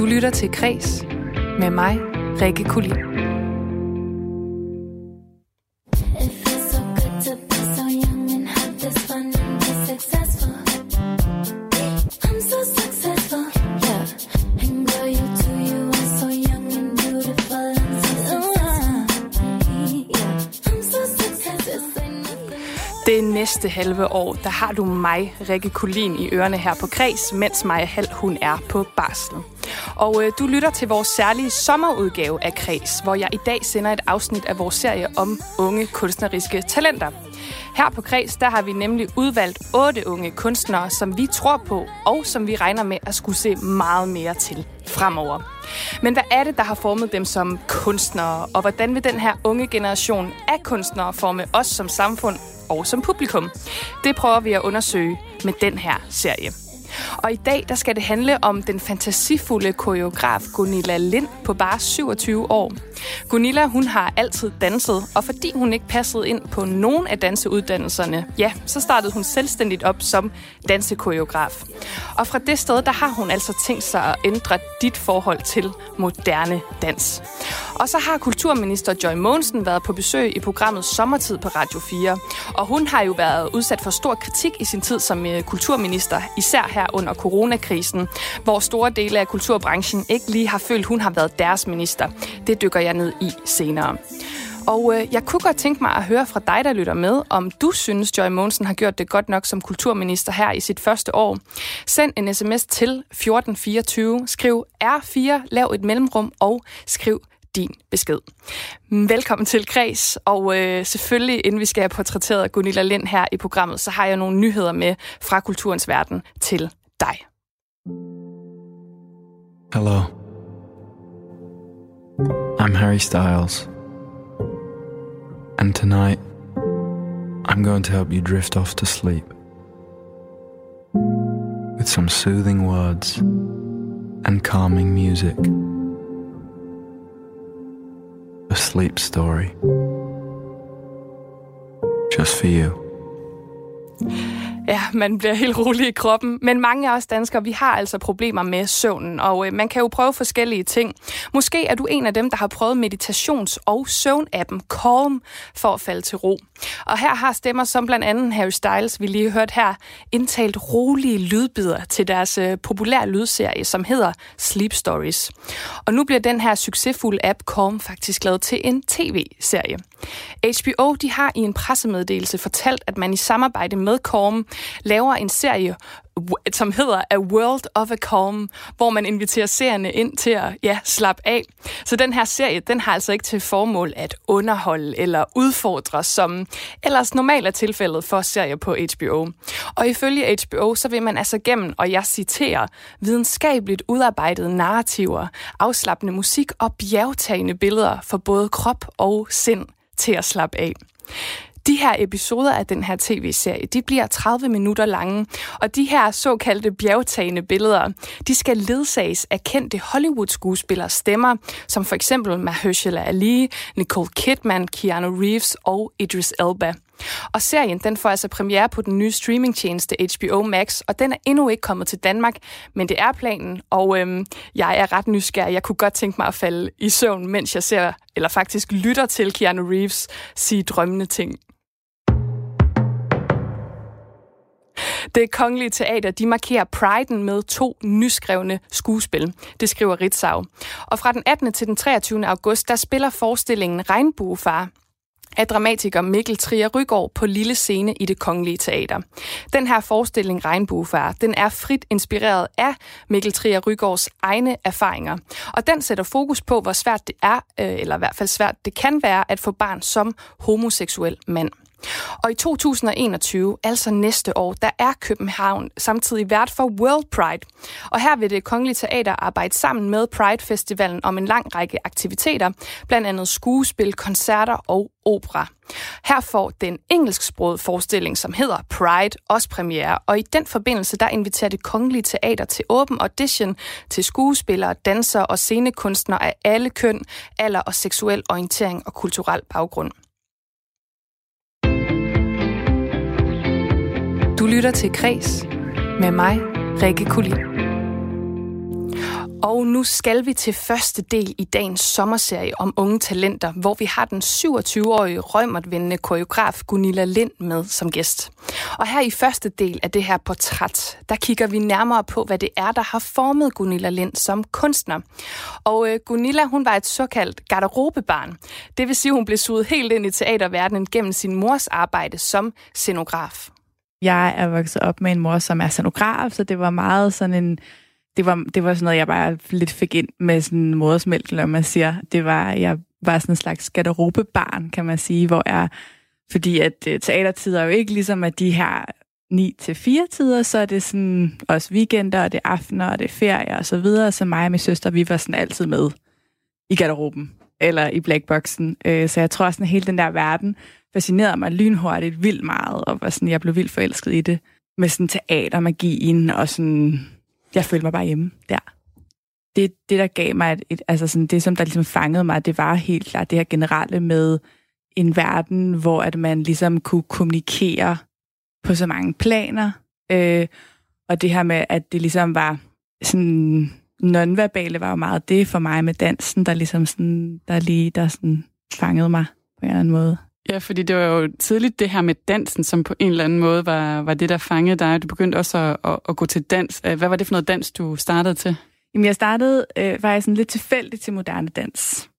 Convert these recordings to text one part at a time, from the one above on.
Du lytter til Kres med mig, Rikke Kulin. Det næste halve år, der har du mig, Rikke Kulin, i ørerne her på Kres, mens Maja Hall, hun er på barsel. Og øh, du lytter til vores særlige sommerudgave af Kreds, hvor jeg i dag sender et afsnit af vores serie om unge kunstneriske talenter. Her på Kreds, der har vi nemlig udvalgt otte unge kunstnere, som vi tror på, og som vi regner med at skulle se meget mere til fremover. Men hvad er det, der har formet dem som kunstnere, og hvordan vil den her unge generation af kunstnere forme os som samfund og som publikum? Det prøver vi at undersøge med den her serie. Og i dag der skal det handle om den fantasifulde koreograf Gunilla Lind på bare 27 år. Gunilla hun har altid danset, og fordi hun ikke passede ind på nogen af danseuddannelserne, ja, så startede hun selvstændigt op som dansekoreograf. Og fra det sted, der har hun altså tænkt sig at ændre dit forhold til moderne dans. Og så har kulturminister Joy Mogensen været på besøg i programmet Sommertid på Radio 4. Og hun har jo været udsat for stor kritik i sin tid som øh, kulturminister, især her under coronakrisen, hvor store dele af kulturbranchen ikke lige har følt, hun har været deres minister. Det dykker jeg ned i senere. Og øh, jeg kunne godt tænke mig at høre fra dig, der lytter med, om du synes, Joy Mogensen har gjort det godt nok som kulturminister her i sit første år. Send en sms til 1424, skriv R4, lav et mellemrum og skriv din besked. Velkommen til Kreds, og øh, selvfølgelig inden vi skal have portrætteret Gunilla Lind her i programmet, så har jeg nogle nyheder med fra kulturens verden til dig. Hello. I'm Harry Styles. And tonight, I'm going to help you drift off to sleep with some soothing words and calming music. Sleep story. Just for you. Ja, man bliver helt rolig i kroppen. Men mange af os danskere, vi har altså problemer med søvnen, og øh, man kan jo prøve forskellige ting. Måske er du en af dem, der har prøvet meditations- og søvnappen Calm for at falde til ro. Og her har stemmer som blandt andet Harry Styles, vi lige hørt her, indtalt rolige lydbider til deres øh, populære lydserie, som hedder Sleep Stories. Og nu bliver den her succesfulde app Calm faktisk lavet til en tv-serie. HBO de har i en pressemeddelelse fortalt, at man i samarbejde med Calm laver en serie, som hedder A World of a Calm, hvor man inviterer seerne ind til at ja, slappe af. Så den her serie, den har altså ikke til formål at underholde eller udfordre, som ellers normalt er tilfældet for serier på HBO. Og ifølge HBO, så vil man altså gennem, og jeg citerer, videnskabeligt udarbejdede narrativer, afslappende musik og bjergtagende billeder for både krop og sind til at slappe af. De her episoder af den her tv-serie, de bliver 30 minutter lange, og de her såkaldte bjergtagende billeder, de skal ledsages af kendte Hollywood-skuespillers stemmer, som for eksempel Mahershala Ali, Nicole Kidman, Keanu Reeves og Idris Elba. Og serien den får altså premiere på den nye streamingtjeneste HBO Max, og den er endnu ikke kommet til Danmark, men det er planen, og øhm, jeg er ret nysgerrig. Jeg kunne godt tænke mig at falde i søvn, mens jeg ser, eller faktisk lytter til Keanu Reeves sige drømmende ting. Det kongelige teater, de markerer priden med to nyskrevne skuespil. Det skriver Ritzau. Og fra den 18. til den 23. august, der spiller forestillingen Regnbuefar af dramatiker Mikkel Trier Rygaard på Lille Scene i det Kongelige Teater. Den her forestilling Regnbuefar, den er frit inspireret af Mikkel Trier Rygaards egne erfaringer. Og den sætter fokus på, hvor svært det er, øh, eller i hvert fald svært det kan være, at få barn som homoseksuel mand. Og i 2021, altså næste år, der er København samtidig vært for World Pride. Og her vil det Kongelige Teater arbejde sammen med Pride Festivalen om en lang række aktiviteter, blandt andet skuespil, koncerter og opera. Her får den engelsksprogede forestilling, som hedder Pride, også premiere, og i den forbindelse der inviterer det Kongelige Teater til åben audition til skuespillere, dansere og scenekunstnere af alle køn, alder og seksuel orientering og kulturel baggrund. Lytter til Kres med mig, Rikke Kulin. Og nu skal vi til første del i dagens sommerserie om unge talenter, hvor vi har den 27-årige rømmertvendende koreograf Gunilla Lind med som gæst. Og her i første del af det her portræt, der kigger vi nærmere på, hvad det er, der har formet Gunilla Lind som kunstner. Og øh, Gunilla, hun var et såkaldt garderobebarn. Det vil sige, hun blev suget helt ind i teaterverdenen gennem sin mors arbejde som scenograf. Jeg er vokset op med en mor, som er scenograf, så det var meget sådan en det var, det var sådan noget, jeg bare lidt fik ind med sådan modersmælk, eller man siger. Det var, jeg var sådan en slags garderobebarn, kan man sige, hvor jeg, fordi at øh, teatertider er jo ikke ligesom, at de her 9 til 4 tider, så er det sådan også weekender, og det er aftener, og det er ferie og så videre. Så mig og min søster, vi var sådan altid med i garderoben, eller i blackboxen. Øh, så jeg tror sådan, at hele den der verden fascinerede mig lynhurtigt vildt meget, og var sådan, jeg blev vildt forelsket i det. Med sådan teatermagien, og sådan jeg følte mig bare hjemme der. Det, det der gav mig, et, et, altså sådan, det som der ligesom fangede mig, det var helt klart det her generelle med en verden, hvor at man ligesom kunne kommunikere på så mange planer. Øh, og det her med, at det ligesom var sådan nonverbale var jo meget det for mig med dansen, der ligesom sådan, der lige, der sådan fangede mig på en eller anden måde. Ja, fordi det var jo tidligt det her med dansen, som på en eller anden måde var, var det, der fangede dig. Du begyndte også at, at, at gå til dans. Øh, hvad var det for noget dans, du startede til? Jamen, jeg startede øh, faktisk sådan lidt tilfældigt til moderne dans.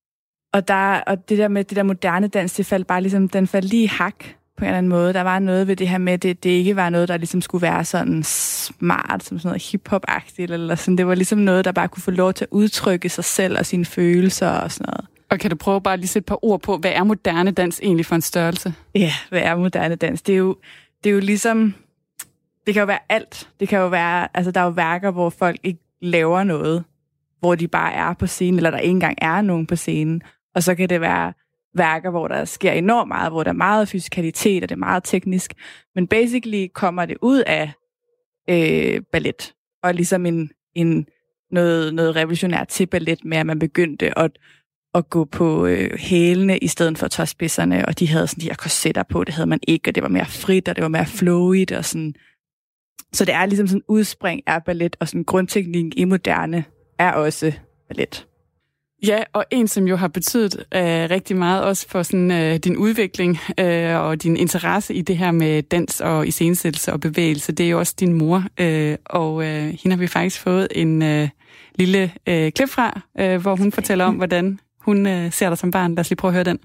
Og, der, og det der med det der moderne dans, det faldt bare ligesom, den faldt lige hak på en eller anden måde. Der var noget ved det her med, at det, det ikke var noget, der ligesom skulle være sådan smart, som sådan noget hip-hop-agtigt, eller sådan. Det var ligesom noget, der bare kunne få lov til at udtrykke sig selv og sine følelser og sådan noget. Og kan du prøve bare lige sætte et par ord på, hvad er moderne dans egentlig for en størrelse? Ja, hvad er moderne dans? Det er jo, det er jo ligesom... Det kan jo være alt. Det kan jo være... Altså, der er jo værker, hvor folk ikke laver noget, hvor de bare er på scenen, eller der ikke engang er nogen på scenen. Og så kan det være værker, hvor der sker enormt meget, hvor der er meget fysikalitet, og det er meget teknisk. Men basically kommer det ud af øh, ballet, og ligesom en, en noget, noget revolutionært til ballet med, at man begyndte at at gå på øh, hælene i stedet for tåspidserne, og de havde sådan de her korsetter på, det havde man ikke, og det var mere frit, og det var mere flowigt, og sådan. Så det er ligesom sådan udspring af ballet, og sådan grundteknikken i moderne er også ballet. Ja, og en, som jo har betydet øh, rigtig meget også for sådan, øh, din udvikling øh, og din interesse i det her med dans og iscenesættelse og bevægelse, det er jo også din mor. Øh, og øh, hende har vi faktisk fået en øh, lille øh, klip fra, øh, hvor hun fortæller om, hvordan hun øh, ser dig som barn. Lad os lige prøve at høre den.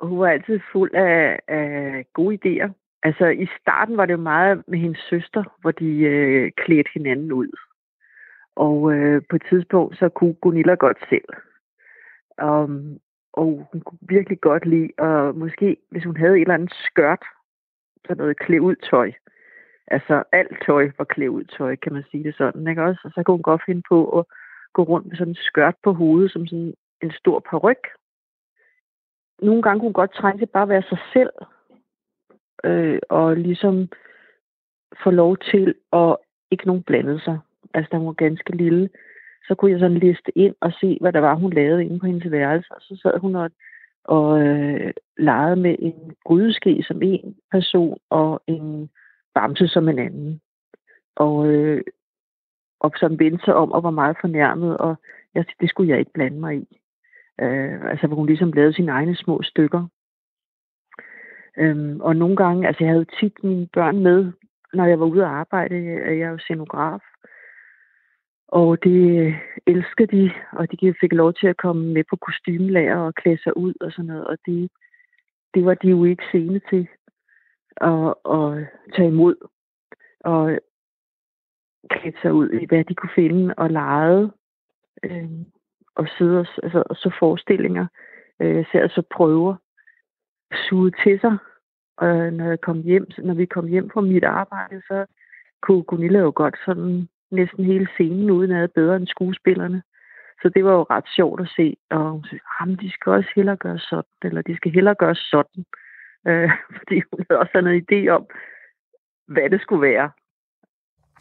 Hun var altid fuld af, af gode idéer. Altså i starten var det jo meget med hendes søster, hvor de øh, klædte hinanden ud. Og øh, på et tidspunkt, så kunne Gunilla godt selv. Um, og hun kunne virkelig godt lide, og måske hvis hun havde et eller andet skørt, sådan noget klæd ud tøj. Altså alt tøj var klæd ud tøj, kan man sige det sådan, ikke også? Og så kunne hun godt finde på at gå rundt med sådan en skørt på hovedet, som sådan en stor paryk. Nogle gange kunne hun godt trænge til bare at være sig selv, øh, og ligesom få lov til at ikke nogen blande sig. Altså, da hun var ganske lille, så kunne jeg sådan liste ind og se, hvad der var, hun lavede inde på hendes værelse. Og så sad hun og, og øh, legede med en grydeske som en person, og en bamse som en anden. Og, øh, og som vendte sig om og var meget fornærmet, og jeg, det skulle jeg ikke blande mig i. Øh, altså hvor hun ligesom lavede sine egne små stykker. Øhm, og nogle gange, altså jeg havde tit mine børn med, når jeg var ude at arbejde. Jeg er jo scenograf. Og det øh, elsker de, og de fik lov til at komme med på kostymelager og klæde sig ud og sådan noget. Og det, det var de jo ikke sene til at, at tage imod. Og klæde sig ud i, hvad de kunne finde og lege. Øhm, og sidde og, altså, og så forestillinger, øh, så altså prøver suge til sig. Og når, jeg kom hjem, når vi kom hjem fra mit arbejde, så kunne Gunilla jo godt sådan næsten hele scenen uden ad bedre end skuespillerne. Så det var jo ret sjovt at se. Og hun sagde, at de skal også hellere gøre sådan, eller de skal hellere gøre sådan. Øh, fordi hun havde også en idé om, hvad det skulle være.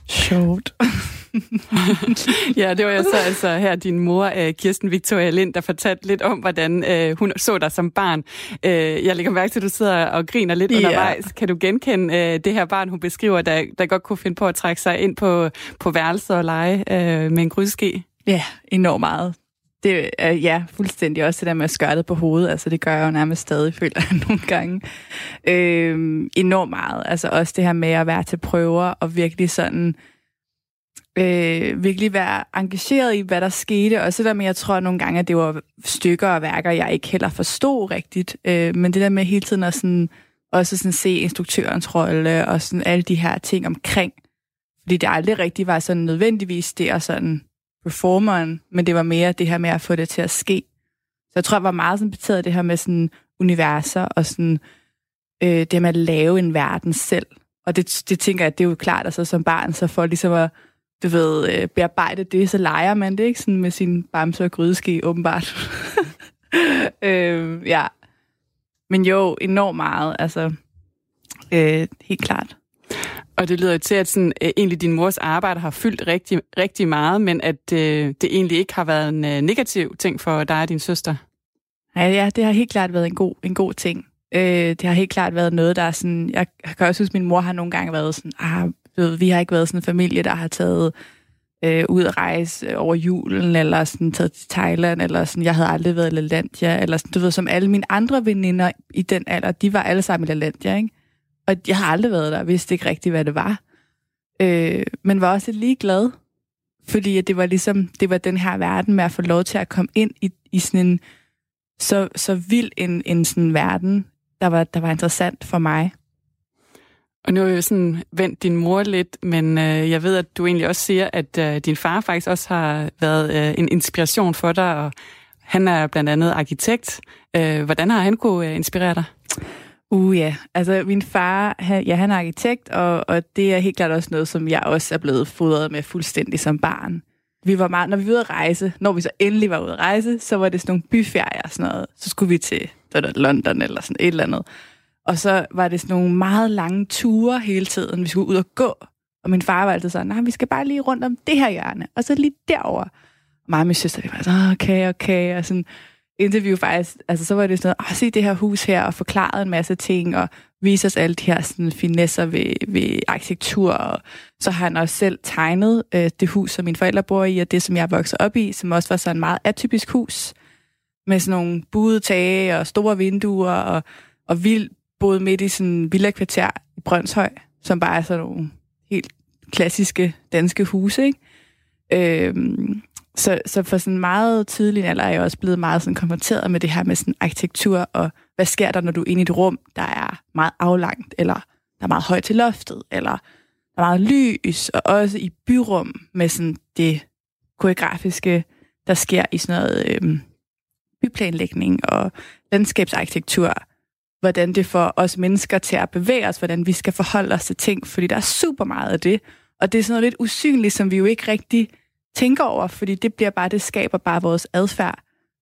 Sjovt. ja, det var jo så altså her din mor, øh, Kirsten Victoria Lind, der fortalte lidt om, hvordan øh, hun så dig som barn. Øh, jeg lægger mærke til, at du sidder og griner lidt yeah. undervejs. Kan du genkende øh, det her barn, hun beskriver, der, der godt kunne finde på at trække sig ind på, på værelset og lege øh, med en grydske? Ja, enormt meget. Det er ja, fuldstændig også det der med det på hovedet. Altså, det gør jeg jo nærmest stadig, føler jeg nogle gange. Øh, enormt meget. Altså også det her med at være til prøver og virkelig sådan øh, virkelig være engageret i, hvad der skete. Og så der med, jeg tror nogle gange, at det var stykker og værker, jeg ikke heller forstod rigtigt. Øh, men det der med hele tiden at sådan, også sådan se instruktørens rolle og sådan alle de her ting omkring. Fordi det aldrig rigtig var sådan nødvendigvis det og sådan performeren, men det var mere det her med at få det til at ske. Så jeg tror, jeg var meget sådan betaget det her med sådan universer og sådan øh, det med at lave en verden selv. Og det, det tænker jeg, det er jo klart, altså som barn, så for ligesom at du ved, øh, bearbejde det, så leger man det ikke sådan med sin bamse og grydeske, åbenbart. øh, ja. Men jo, enormt meget, altså øh, helt klart. Og det lyder til, at sådan, øh, egentlig din mors arbejde har fyldt rigtig, rigtig meget, men at øh, det egentlig ikke har været en øh, negativ ting for dig og din søster. Ja, ja, det har helt klart været en god, en god ting. Øh, det har helt klart været noget, der er sådan... Jeg kan også huske, at min mor har nogle gange været sådan, ah, du ved, vi har ikke været sådan en familie, der har taget øh, ud at rejse øh, over julen, eller sådan taget til Thailand, eller sådan, jeg havde aldrig været i LaLandia, eller sådan, du ved, som alle mine andre veninder i den alder, de var alle sammen i LaLandia, ikke? Og jeg har aldrig været der, vidste ikke rigtigt, hvad det var. Øh, men var også lidt glad, fordi at det var ligesom, det var den her verden med at få lov til at komme ind i, i sådan en, så, så vild en, en sådan verden, der var, der var interessant for mig. Og nu har jeg jo sådan vendt din mor lidt, men øh, jeg ved, at du egentlig også siger, at øh, din far faktisk også har været øh, en inspiration for dig, og han er blandt andet arkitekt. Øh, hvordan har han kunne øh, inspirere dig? Uh ja, altså min far, han, ja, han er arkitekt, og, og det er helt klart også noget, som jeg også er blevet fodret med fuldstændig som barn. Vi var meget, når vi var ude at rejse, når vi så endelig var ude at rejse, så var det sådan nogle byferier og sådan noget. Så skulle vi til London eller sådan et eller andet. Og så var det sådan nogle meget lange ture hele tiden. Vi skulle ud og gå. Og min far var altid sådan, nej, vi skal bare lige rundt om det her hjørne. Og så lige derover. Og mig og min søster, vi var sådan, okay, okay. Og sådan interview faktisk, altså så var det sådan, at se det her hus her, og forklarede en masse ting, og vise os alle de her sådan, finesser ved, ved arkitektur. Og så har han også selv tegnet øh, det hus, som mine forældre bor i, og det, som jeg voksede op i, som også var sådan et meget atypisk hus, med sådan nogle buede tage og store vinduer, og, og vild boede midt i sådan en villa-kvarter i Brøndshøj, som bare er sådan nogle helt klassiske danske huse, ikke? Øhm, så, så for sådan meget tidlig alder er jeg også blevet meget sådan konfronteret med det her med sådan arkitektur, og hvad sker der, når du er inde i et rum, der er meget aflangt, eller der er meget højt til loftet, eller der er meget lys, og også i byrum med sådan det koreografiske, der sker i sådan noget øhm, byplanlægning og landskabsarkitektur, hvordan det får os mennesker til at bevæge os, hvordan vi skal forholde os til ting, fordi der er super meget af det. Og det er sådan noget lidt usynligt, som vi jo ikke rigtig tænker over, fordi det bliver bare, det skaber bare vores adfærd,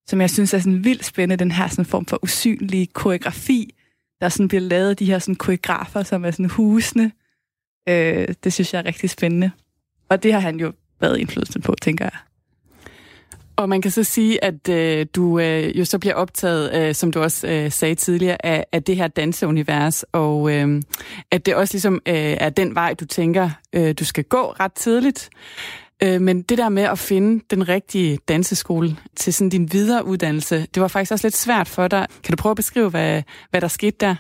som jeg synes er sådan vildt spændende, den her sådan form for usynlig koreografi, der sådan bliver lavet de her sådan koreografer, som er sådan husene. Øh, det synes jeg er rigtig spændende. Og det har han jo været indflydelse på, tænker jeg. Og man kan så sige, at øh, du øh, jo så bliver optaget, øh, som du også øh, sagde tidligere, af, af det her danseunivers, og øh, at det også ligesom øh, er den vej, du tænker, øh, du skal gå ret tidligt. Øh, men det der med at finde den rigtige danseskole til sådan din videre uddannelse, det var faktisk også lidt svært for dig. Kan du prøve at beskrive, hvad, hvad der skete der?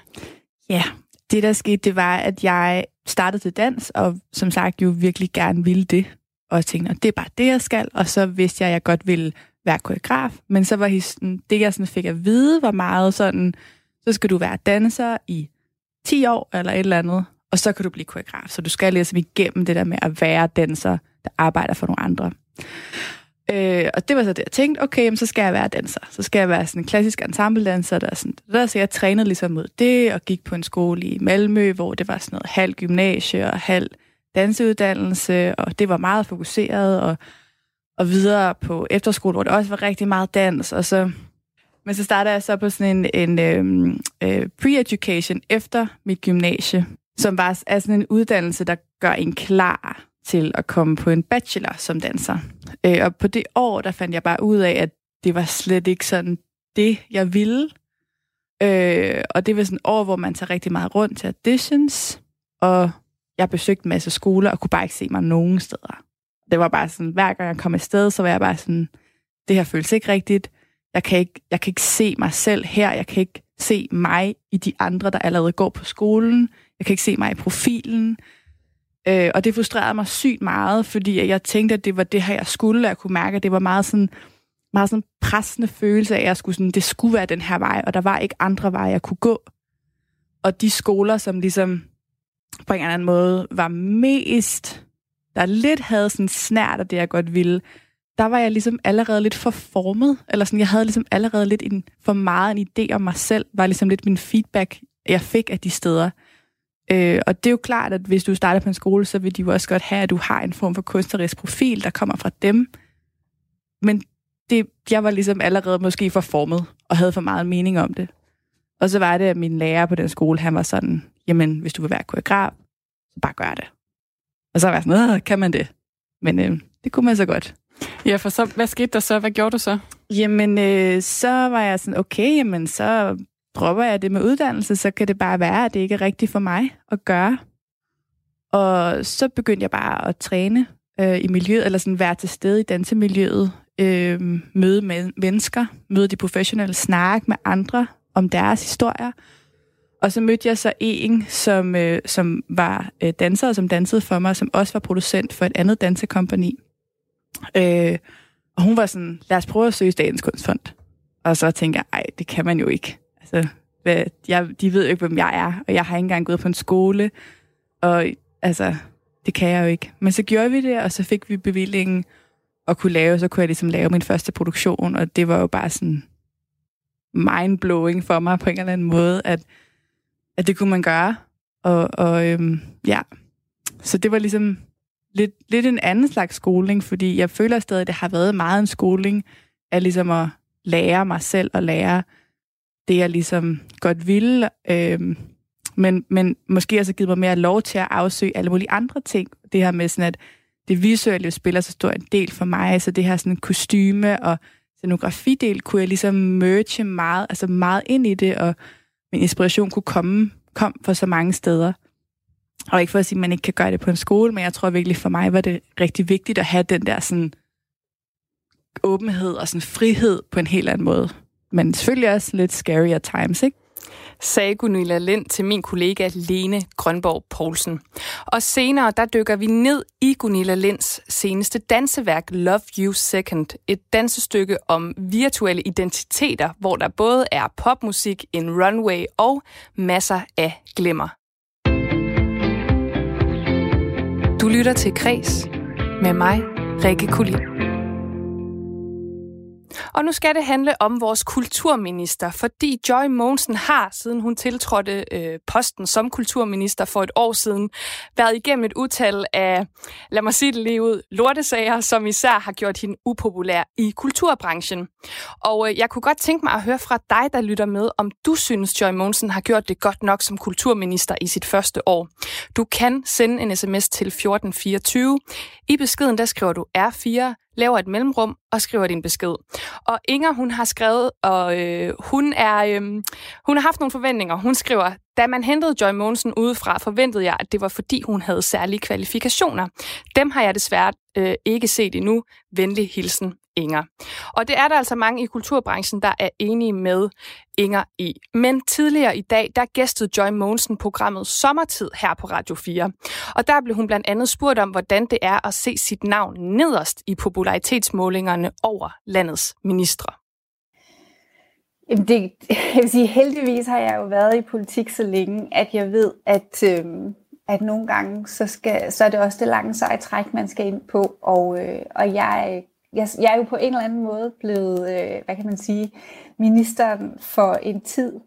Ja, det der skete, det var, at jeg startede til dans, og som sagt jo virkelig gerne ville det og jeg tænkte, det er bare det, jeg skal. Og så vidste jeg, at jeg godt ville være koreograf. Men så var det, jeg sådan fik at vide, var meget sådan, så skal du være danser i 10 år eller et eller andet, og så kan du blive koreograf. Så du skal ligesom igennem det der med at være danser, der arbejder for nogle andre. Øh, og det var så det, jeg tænkte, okay, jamen, så skal jeg være danser. Så skal jeg være sådan en klassisk ensembledanser. Der sådan, der, så jeg trænede ligesom mod det, og gik på en skole i Malmø, hvor det var sådan noget halv gymnasie og halv danseuddannelse, og det var meget fokuseret, og, og videre på efterskole, hvor det også var rigtig meget dans, og så... Men så startede jeg så på sådan en, en øhm, øh, pre-education efter mit gymnasie, som var er sådan en uddannelse, der gør en klar til at komme på en bachelor som danser. Øh, og på det år, der fandt jeg bare ud af, at det var slet ikke sådan det, jeg ville. Øh, og det var sådan et år, hvor man tager rigtig meget rundt til auditions, og jeg besøgte en masse skoler og kunne bare ikke se mig nogen steder. Det var bare sådan, hver gang jeg kom afsted, så var jeg bare sådan, det her føles ikke rigtigt. Jeg kan ikke, jeg kan ikke se mig selv her. Jeg kan ikke se mig i de andre, der allerede går på skolen. Jeg kan ikke se mig i profilen. Øh, og det frustrerede mig sygt meget, fordi jeg tænkte, at det var det her, jeg skulle, og jeg kunne mærke, at det var meget sådan, meget sådan pressende følelse af, at jeg skulle sådan, det skulle være den her vej, og der var ikke andre veje, jeg kunne gå. Og de skoler, som ligesom på en eller anden måde var mest, der lidt havde sådan snært af det, jeg godt ville, der var jeg ligesom allerede lidt for formet, eller sådan, jeg havde ligesom allerede lidt en, for meget en idé om mig selv, var ligesom lidt min feedback, jeg fik af de steder. Øh, og det er jo klart, at hvis du starter på en skole, så vil de jo også godt have, at du har en form for kunstnerisk profil, der kommer fra dem. Men det, jeg var ligesom allerede måske for formet, og havde for meget mening om det. Og så var det, at min lærer på den skole, han var sådan, jamen, hvis du vil være koreograf, så bare gør det. Og så var jeg sådan, kan man det? Men øh, det kunne man så godt. Ja, for så, hvad skete der så? Hvad gjorde du så? Jamen, øh, så var jeg sådan, okay, jamen, så dropper jeg det med uddannelse, så kan det bare være, at det ikke er rigtigt for mig at gøre. Og så begyndte jeg bare at træne øh, i miljøet, eller sådan være til stede i dansemiljøet, øh, møde med mennesker, møde de professionelle, snakke med andre om deres historier. Og så mødte jeg så en, som, øh, som var øh, danser, og som dansede for mig, som også var producent for et andet dansekompani. Øh, og hun var sådan, lad os prøve at søge Statens Kunstfond. Og så tænker jeg, ej, det kan man jo ikke. Altså, hvad, jeg, de ved jo ikke, hvem jeg er, og jeg har ikke engang gået på en skole. Og altså, det kan jeg jo ikke. Men så gjorde vi det, og så fik vi bevillingen og kunne lave, så kunne jeg ligesom lave min første produktion, og det var jo bare sådan mindblowing for mig på en eller anden måde, at, at det kunne man gøre. Og, og øhm, ja, så det var ligesom lidt, lidt en anden slags skoling, fordi jeg føler stadig, at det har været meget en skoling af ligesom at lære mig selv og lære det, jeg ligesom godt ville. Øhm, men, men måske også givet mig mere lov til at afsøge alle mulige andre ting. Det her med sådan, at det visuelle spiller så stor en del for mig, så det her sådan kostyme og scenografidel kunne jeg ligesom merge meget, altså meget ind i det, og min inspiration kunne komme kom fra så mange steder. Og ikke for at sige, at man ikke kan gøre det på en skole, men jeg tror virkelig for mig var det rigtig vigtigt at have den der sådan åbenhed og sådan frihed på en helt anden måde. Men selvfølgelig også lidt scary at times, ikke? Sagde Gunilla Lind til min kollega Lene Grønborg Poulsen. Og senere der dykker vi ned i Gunilla Linds seneste danseværk Love You Second. Et dansestykke om virtuelle identiteter, hvor der både er popmusik, en runway og masser af glimmer. Du lytter til Kres med mig, Rikke Kulin. Og nu skal det handle om vores kulturminister, fordi Joy Mogensen har, siden hun tiltrådte øh, posten som kulturminister for et år siden, været igennem et utal af, lad mig sige det lige ud, lortesager, som især har gjort hende upopulær i kulturbranchen. Og øh, jeg kunne godt tænke mig at høre fra dig, der lytter med, om du synes, Joy Mogensen har gjort det godt nok som kulturminister i sit første år. Du kan sende en sms til 1424. I beskeden der skriver du R4 laver et mellemrum og skriver din besked. Og Inger, hun har skrevet, og øh, hun, er, øh, hun har haft nogle forventninger. Hun skriver, da man hentede Joy Mogensen udefra, forventede jeg, at det var fordi, hun havde særlige kvalifikationer. Dem har jeg desværre øh, ikke set endnu. Venlig hilsen, Inger. Og det er der altså mange i kulturbranchen, der er enige med Inger i. Men tidligere i dag, der gæstede Joy Mogensen programmet Sommertid her på Radio 4. Og der blev hun blandt andet spurgt om, hvordan det er at se sit navn nederst i popularitetsmålingerne over landets ministre. Jamen det, jeg vil sige, heldigvis har jeg jo været i politik så længe, at jeg ved, at, øh, at nogle gange, så, skal, så er det også det lange seje træk, man skal ind på. Og, øh, og jeg, jeg, jeg er jo på en eller anden måde blevet, øh, hvad kan man sige, ministeren for en tid,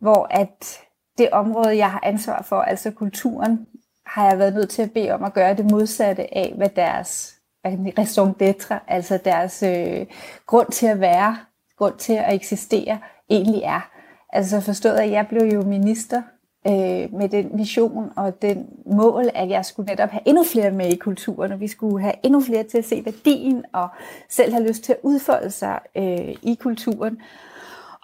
hvor at det område, jeg har ansvar for, altså kulturen, har jeg været nødt til at bede om at gøre det modsatte af, hvad deres hvad kan man sige, raison d'être, altså deres øh, grund til at være, grund til at eksistere, egentlig er. Altså forstået, at jeg blev jo minister øh, med den vision og den mål, at jeg skulle netop have endnu flere med i kulturen, og vi skulle have endnu flere til at se værdien og selv have lyst til at udfolde sig øh, i kulturen.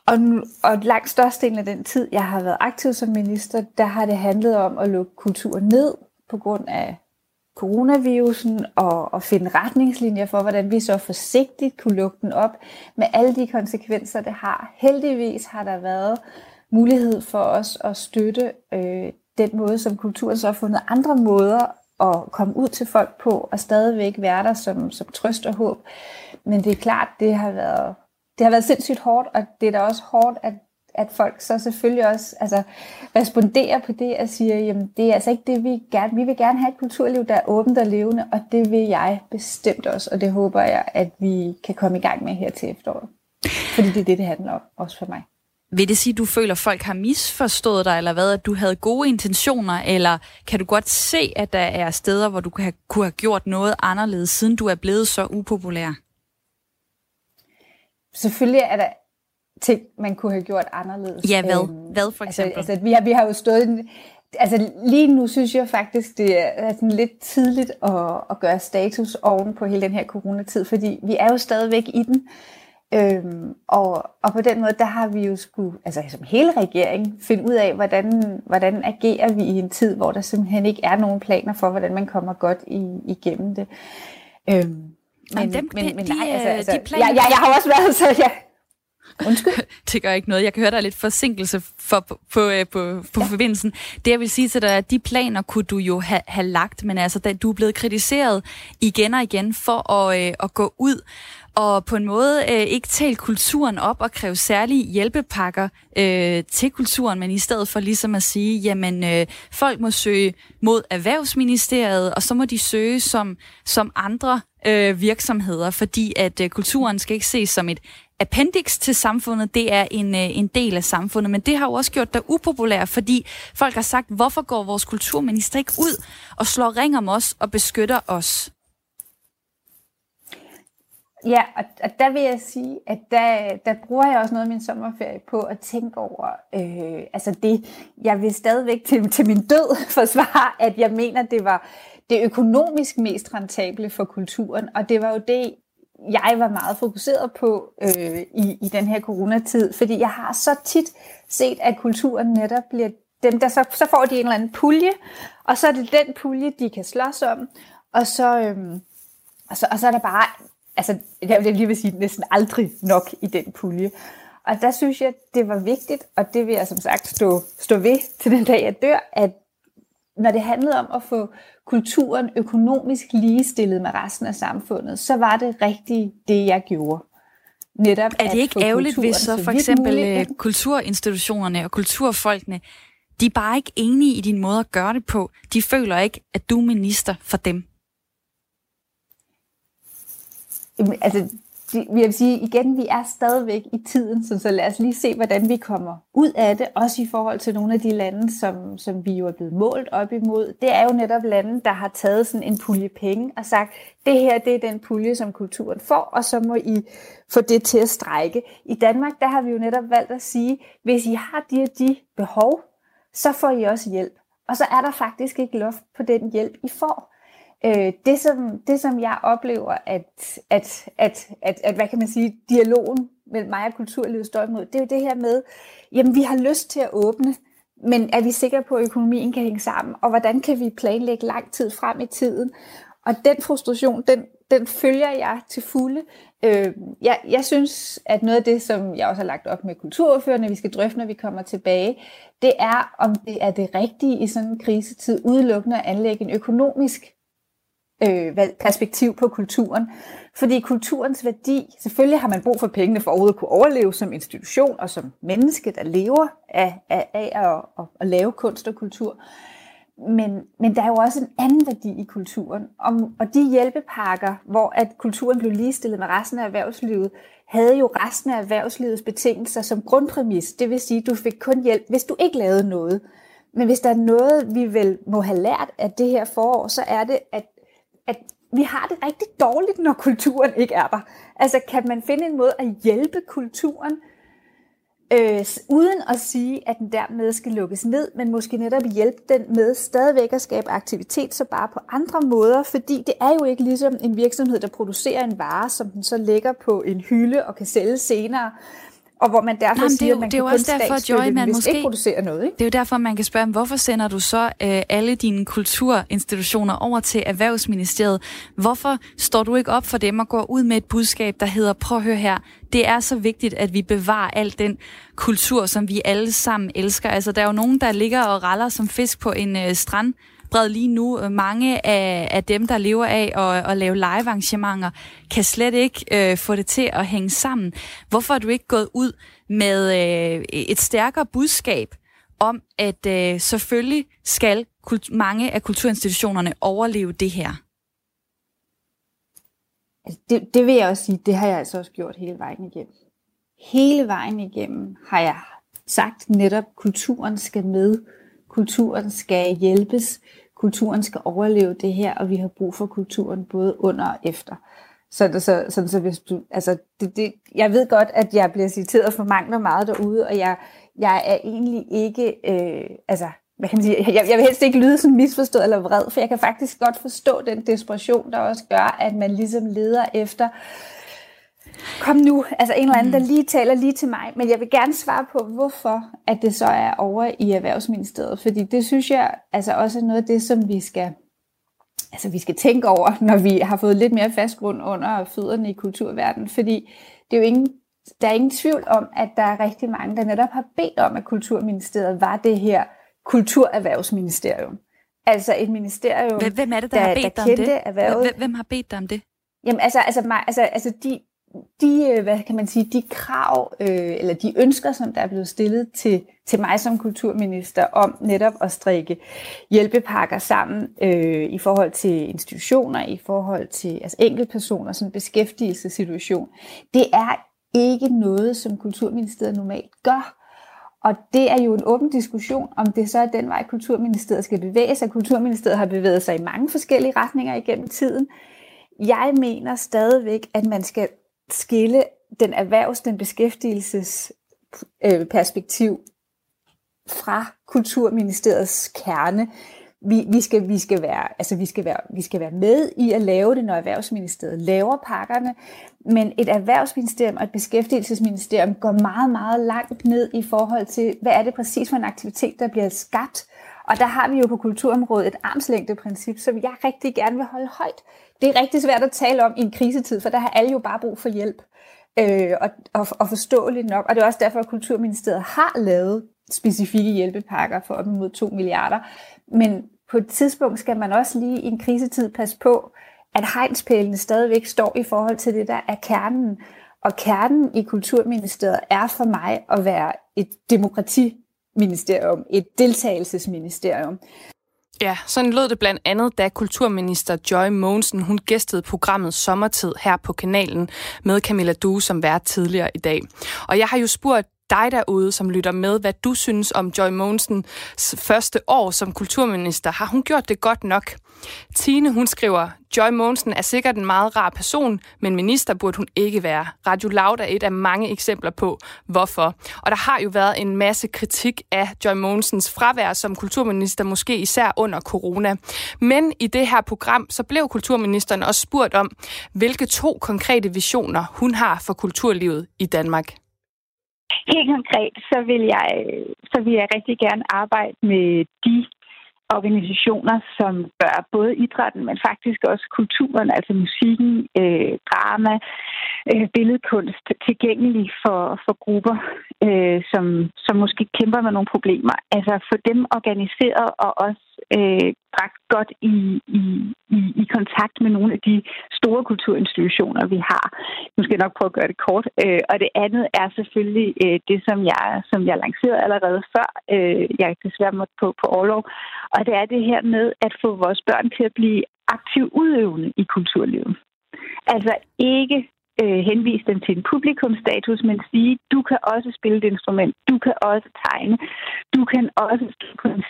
Og, og langt størstedelen af den tid, jeg har været aktiv som minister, der har det handlet om at lukke kulturen ned på grund af coronavirusen og, og finde retningslinjer for, hvordan vi så forsigtigt kunne lukke den op med alle de konsekvenser, det har. Heldigvis har der været mulighed for os at støtte øh, den måde, som kulturen så har fundet andre måder at komme ud til folk på, og stadigvæk være der som, som trøst og håb. Men det er klart, det har været, det har været sindssygt hårdt, og det er da også hårdt, at at folk så selvfølgelig også altså, responderer på det og siger, jamen det er altså ikke det, vi gerne Vi vil gerne have et kulturliv, der er åbent og levende, og det vil jeg bestemt også, og det håber jeg, at vi kan komme i gang med her til efteråret. Fordi det er det, det handler om, også for mig. Vil det sige, at du føler, at folk har misforstået dig, eller hvad? At du havde gode intentioner, eller kan du godt se, at der er steder, hvor du kunne have, kunne have gjort noget anderledes, siden du er blevet så upopulær? Selvfølgelig er der ting, man kunne have gjort anderledes. Ja, hvad? Øhm, hvad for altså, eksempel? Altså, altså vi, har, vi har jo stået... Altså lige nu synes jeg faktisk, det er sådan lidt tidligt at, at gøre status oven på hele den her coronatid, fordi vi er jo stadigvæk i den. Øhm, og, og på den måde, der har vi jo skulle, altså som hele regeringen, finde ud af, hvordan, hvordan agerer vi i en tid, hvor der simpelthen ikke er nogen planer for, hvordan man kommer godt i, igennem det. Øhm, men, men, dem, men, men nej, altså, altså de planer... jeg, jeg, jeg har også været så, jeg, Undskyld? det gør ikke noget. Jeg kan høre, der er lidt forsinkelse for, på, på, øh, på, på ja. forbindelsen. Det jeg vil sige til dig er, at de planer kunne du jo have, have lagt, men altså, da du er blevet kritiseret igen og igen for at, øh, at gå ud og på en måde øh, ikke tale kulturen op og kræve særlige hjælpepakker øh, til kulturen, men i stedet for ligesom at sige, jamen øh, folk må søge mod Erhvervsministeriet, og så må de søge som, som andre øh, virksomheder, fordi at øh, kulturen skal ikke ses som et appendix til samfundet, det er en, øh, en del af samfundet, men det har jo også gjort dig upopulær, fordi folk har sagt, hvorfor går vores kulturminister ikke ud og slår ring om os og beskytter os? Ja, og, og der vil jeg sige, at der, der bruger jeg også noget af min sommerferie på at tænke over, øh, altså det, jeg vil stadigvæk til, til min død forsvare, at jeg mener, det var det økonomisk mest rentable for kulturen, og det var jo det, jeg var meget fokuseret på øh, i, i den her coronatid, fordi jeg har så tit set, at kulturen netop bliver dem, der så, så får de en eller anden pulje, og så er det den pulje, de kan slås om, og så, øhm, og så, og så er der bare, altså jeg vil lige vil sige, næsten aldrig nok i den pulje. Og der synes jeg, det var vigtigt, og det vil jeg som sagt stå, stå ved til den dag, jeg dør, at når det handlede om at få kulturen økonomisk ligestillet med resten af samfundet, så var det rigtigt det, jeg gjorde. Netop er det ikke ærgerligt, hvis så for eksempel muligt? Øh, kulturinstitutionerne og kulturfolkene, de er bare ikke enige i din måde at gøre det på. De føler ikke, at du er minister for dem. Altså, vi vil sige igen, vi er stadigvæk i tiden, så, så lad os lige se, hvordan vi kommer ud af det, også i forhold til nogle af de lande, som, som vi jo er blevet målt op imod. Det er jo netop lande, der har taget sådan en pulje penge og sagt, det her det er den pulje, som kulturen får, og så må I få det til at strække. I Danmark, der har vi jo netop valgt at sige, hvis I har de og de behov, så får I også hjælp. Og så er der faktisk ikke luft på den hjælp, I får. Øh, det, som, det, som jeg oplever, at, at, at, at, at, hvad kan man sige, dialogen mellem mig og kulturlivet står imod, det er jo det her med, jamen vi har lyst til at åbne, men er vi sikre på, at økonomien kan hænge sammen, og hvordan kan vi planlægge lang tid frem i tiden? Og den frustration, den, den følger jeg til fulde. Øh, jeg, jeg synes, at noget af det, som jeg også har lagt op med kulturordførerne, vi skal drøfte, når vi kommer tilbage, det er, om det er det rigtige i sådan en krisetid, udelukkende at anlægge en økonomisk øh, perspektiv på kulturen. Fordi kulturens værdi, selvfølgelig har man brug for pengene for overhovedet at kunne overleve som institution og som menneske, der lever af, af, af at, at, at lave kunst og kultur. Men, men der er jo også en anden værdi i kulturen. Og, og de hjælpepakker, hvor at kulturen blev ligestillet med resten af erhvervslivet, havde jo resten af erhvervslivets betingelser som grundpræmis. Det vil sige, at du fik kun hjælp, hvis du ikke lavede noget. Men hvis der er noget, vi vel må have lært af det her forår, så er det, at at vi har det rigtig dårligt, når kulturen ikke er der. Altså kan man finde en måde at hjælpe kulturen, øh, uden at sige, at den dermed skal lukkes ned, men måske netop hjælpe den med stadigvæk at skabe aktivitet, så bare på andre måder, fordi det er jo ikke ligesom en virksomhed, der producerer en vare, som den så lægger på en hylde og kan sælge senere, og hvor man derfor er siger, jo- at man det er jo også derfor, Joy, man måske- ikke producerer noget. Ikke? Det er jo derfor, man kan spørge, hvorfor sender du så øh, alle dine kulturinstitutioner over til Erhvervsministeriet? Hvorfor står du ikke op for dem og går ud med et budskab, der hedder, prøv at høre her, det er så vigtigt, at vi bevarer al den kultur, som vi alle sammen elsker. Altså, der er jo nogen, der ligger og raller som fisk på en øh, strand bred lige nu. Mange af, af dem, der lever af at, at lave live-arrangementer, kan slet ikke øh, få det til at hænge sammen. Hvorfor er du ikke gået ud med øh, et stærkere budskab om, at øh, selvfølgelig skal kult- mange af kulturinstitutionerne overleve det her? Altså, det, det vil jeg også sige, det har jeg altså også gjort hele vejen igennem. Hele vejen igennem har jeg sagt netop, at kulturen skal med, kulturen skal hjælpes, kulturen skal overleve det her, og vi har brug for kulturen både under og efter. Så, det, så, sådan, så hvis du, altså, det, det, jeg ved godt, at jeg bliver citeret for mangler og meget derude, og jeg, jeg er egentlig ikke, øh, altså, hvad kan man sige, jeg, jeg vil helst ikke lyde sådan misforstået eller vred, for jeg kan faktisk godt forstå den desperation, der også gør, at man ligesom leder efter, kom nu, altså en eller anden, der lige taler lige til mig, men jeg vil gerne svare på, hvorfor at det så er over i Erhvervsministeriet, fordi det synes jeg altså også er noget af det, som vi skal, altså vi skal tænke over, når vi har fået lidt mere fast grund under fødderne i kulturverdenen, fordi det er jo ingen, der er ingen tvivl om, at der er rigtig mange, der netop har bedt om, at Kulturministeriet var det her kulturerhvervsministerium. Altså et ministerium, Hvem- er det, der, der- har der bedt om kendte det? erhvervet. Hvem, hvem har bedt dig om det? Jamen altså, altså, mig, altså, altså de, de, øh, hvad kan man sige, de krav, øh, eller de ønsker, som der er blevet stillet til, til mig som kulturminister, om netop at strikke hjælpepakker sammen øh, i forhold til institutioner, i forhold til altså enkeltpersoner, sådan en beskæftigelsessituation, det er ikke noget, som Kulturministeriet normalt gør. Og det er jo en åben diskussion, om det så er den vej, Kulturministeriet skal bevæge sig. Kulturministeriet har bevæget sig i mange forskellige retninger igennem tiden. Jeg mener stadigvæk, at man skal skille den erhvervs, den beskæftigelses øh, perspektiv fra Kulturministeriets kerne. Vi, vi, skal, vi, skal være, altså vi, skal være, vi skal være med i at lave det, når Erhvervsministeriet laver pakkerne, men et erhvervsministerium og et beskæftigelsesministerium går meget, meget langt ned i forhold til, hvad er det præcis for en aktivitet, der bliver skabt. Og der har vi jo på kulturområdet et armslængdeprincip, som jeg rigtig gerne vil holde højt. Det er rigtig svært at tale om i en krisetid, for der har alle jo bare brug for hjælp. Øh, og, og, og forståeligt nok. Og det er også derfor, at Kulturministeriet har lavet specifikke hjælpepakker for op imod 2 milliarder. Men på et tidspunkt skal man også lige i en krisetid passe på, at hegnspælene stadigvæk står i forhold til det, der er kernen. Og kernen i Kulturministeriet er for mig at være et demokrati ministerium, et deltagelsesministerium. Ja, sådan lød det blandt andet, da kulturminister Joy Mogensen, hun gæstede programmet Sommertid her på kanalen med Camilla Due som vært tidligere i dag. Og jeg har jo spurgt dig derude, som lytter med, hvad du synes om Joy Mogensens første år som kulturminister. Har hun gjort det godt nok? Tine, hun skriver, Joy Mogensen er sikkert en meget rar person, men minister burde hun ikke være. Radio Loud er et af mange eksempler på, hvorfor. Og der har jo været en masse kritik af Joy Mogensens fravær som kulturminister, måske især under corona. Men i det her program, så blev kulturministeren også spurgt om, hvilke to konkrete visioner hun har for kulturlivet i Danmark. Helt konkret, så vil jeg, så vil jeg rigtig gerne arbejde med de organisationer, som gør både idrætten, men faktisk også kulturen, altså musikken, øh, drama, øh, billedkunst tilgængelig for, for grupper, øh, som, som måske kæmper med nogle problemer. Altså få dem organiseret og også øh, bragt godt i, i, i, i kontakt med nogle af de store kulturinstitutioner, vi har. Nu skal jeg nok prøve at gøre det kort. Øh, og det andet er selvfølgelig øh, det, som jeg, som jeg lancerede allerede før. Øh, jeg desværre måtte på, på overlov. Og det er det her med at få vores børn til at blive aktivt udøvende i kulturlivet. Altså ikke øh, henvise dem til en publikumstatus, men sige, du kan også spille et instrument, du kan også tegne, du kan også på en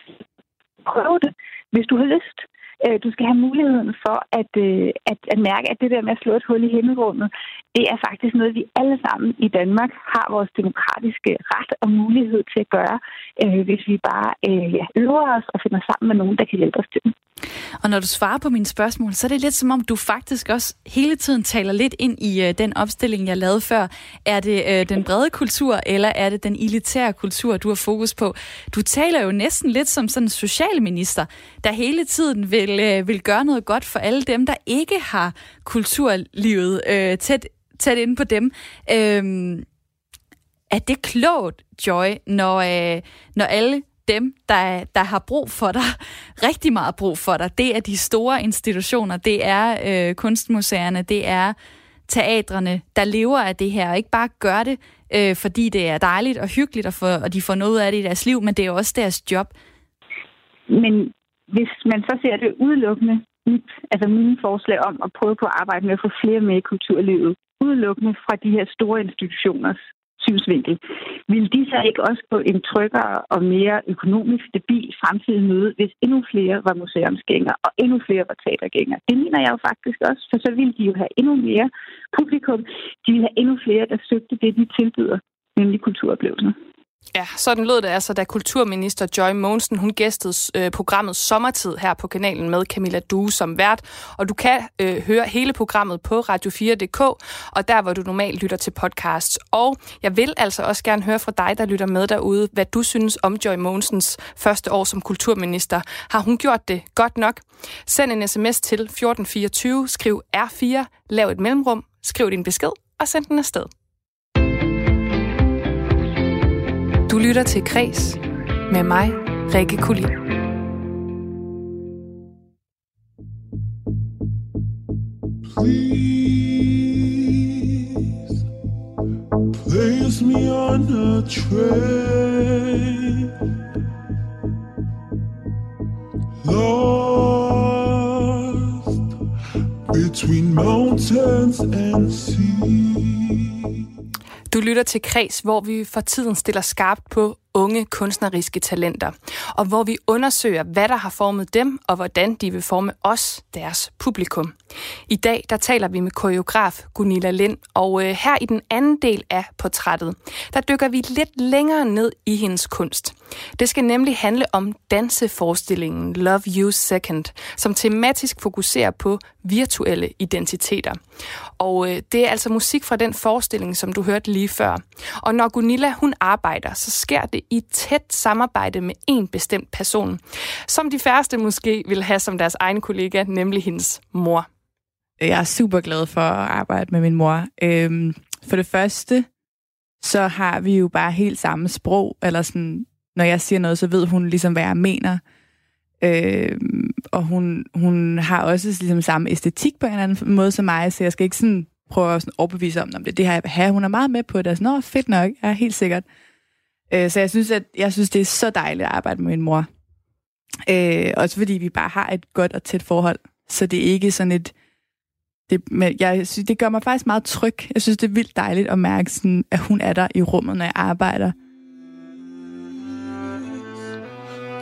prøve det, hvis du har lyst. Øh, Du skal have muligheden for at, øh, at, at mærke, at det der med at slå et hul i himmelrummet, det er faktisk noget, vi alle sammen i Danmark har vores demokratiske ret og mulighed til at gøre, øh, hvis vi bare øh, ja, øver os og finder sammen med nogen, der kan hjælpe os til det. Og når du svarer på mine spørgsmål, så er det lidt som om, du faktisk også hele tiden taler lidt ind i øh, den opstilling, jeg lavede før. Er det øh, den brede kultur, eller er det den elitære kultur, du har fokus på? Du taler jo næsten lidt som sådan en socialminister, der hele tiden vil, øh, vil gøre noget godt for alle dem, der ikke har kulturlivet øh, tæt, tæt inde på dem. Øh, er det klogt, Joy, når, øh, når alle dem, der, der har brug for dig, rigtig meget brug for dig, det er de store institutioner, det er øh, kunstmuseerne, det er teatrene, der lever af det her, og ikke bare gør det, øh, fordi det er dejligt og hyggeligt, og, for, og de får noget af det i deres liv, men det er også deres job. Men hvis man så ser det udelukkende, mit, altså mine forslag om at prøve på at arbejde med at få flere med i kulturlivet, udelukkende fra de her store institutioners synsvinkel. Vil de så ikke også på en tryggere og mere økonomisk stabil fremtid møde, hvis endnu flere var museumsgængere og endnu flere var teatergængere? Det mener jeg jo faktisk også, for så ville de jo have endnu mere publikum. De ville have endnu flere, der søgte det, de tilbyder, nemlig kulturoplevelser. Ja, sådan lød det altså, da kulturminister Joy Mogensen, hun gæstede øh, programmet Sommertid her på kanalen med Camilla Due som vært. Og du kan øh, høre hele programmet på radio4.dk, og der hvor du normalt lytter til podcasts. Og jeg vil altså også gerne høre fra dig, der lytter med derude, hvad du synes om Joy Mogensens første år som kulturminister. Har hun gjort det godt nok? Send en sms til 1424, skriv R4, lav et mellemrum, skriv din besked og send den afsted. Du lytter til Kres med mig, Rikke Kulin. Please place me on a train. Lost between mountains and sea. Du lytter til Kreds, hvor vi for tiden stiller skarpt på unge kunstneriske talenter, og hvor vi undersøger, hvad der har formet dem, og hvordan de vil forme os, deres publikum. I dag der taler vi med koreograf Gunilla Lind, og øh, her i den anden del af portrættet, der dykker vi lidt længere ned i hendes kunst. Det skal nemlig handle om danseforestillingen Love You Second, som tematisk fokuserer på virtuelle identiteter. Og øh, det er altså musik fra den forestilling, som du hørte lige før. Og når Gunilla hun arbejder, så sker det i tæt samarbejde med en bestemt person, som de færreste måske vil have som deres egen kollega, nemlig hendes mor. Jeg er super glad for at arbejde med min mor. Øhm, for det første, så har vi jo bare helt samme sprog, eller sådan, når jeg siger noget, så ved hun ligesom, hvad jeg mener. Øhm, og hun, hun har også ligesom samme æstetik på en eller anden måde som mig, så jeg skal ikke sådan prøve at sådan overbevise om, om det, det her jeg vil have. Hun er meget med på det, og sådan, Nå, fedt nok, jeg er helt sikkert. Øh, så jeg synes, at jeg synes, det er så dejligt at arbejde med min mor. Øh, også fordi vi bare har et godt og tæt forhold. Så det er ikke sådan et... Det, men jeg synes, det gør mig faktisk meget tryg. Jeg synes, det er vildt dejligt at mærke, sådan, at hun er der i rummet, når jeg arbejder.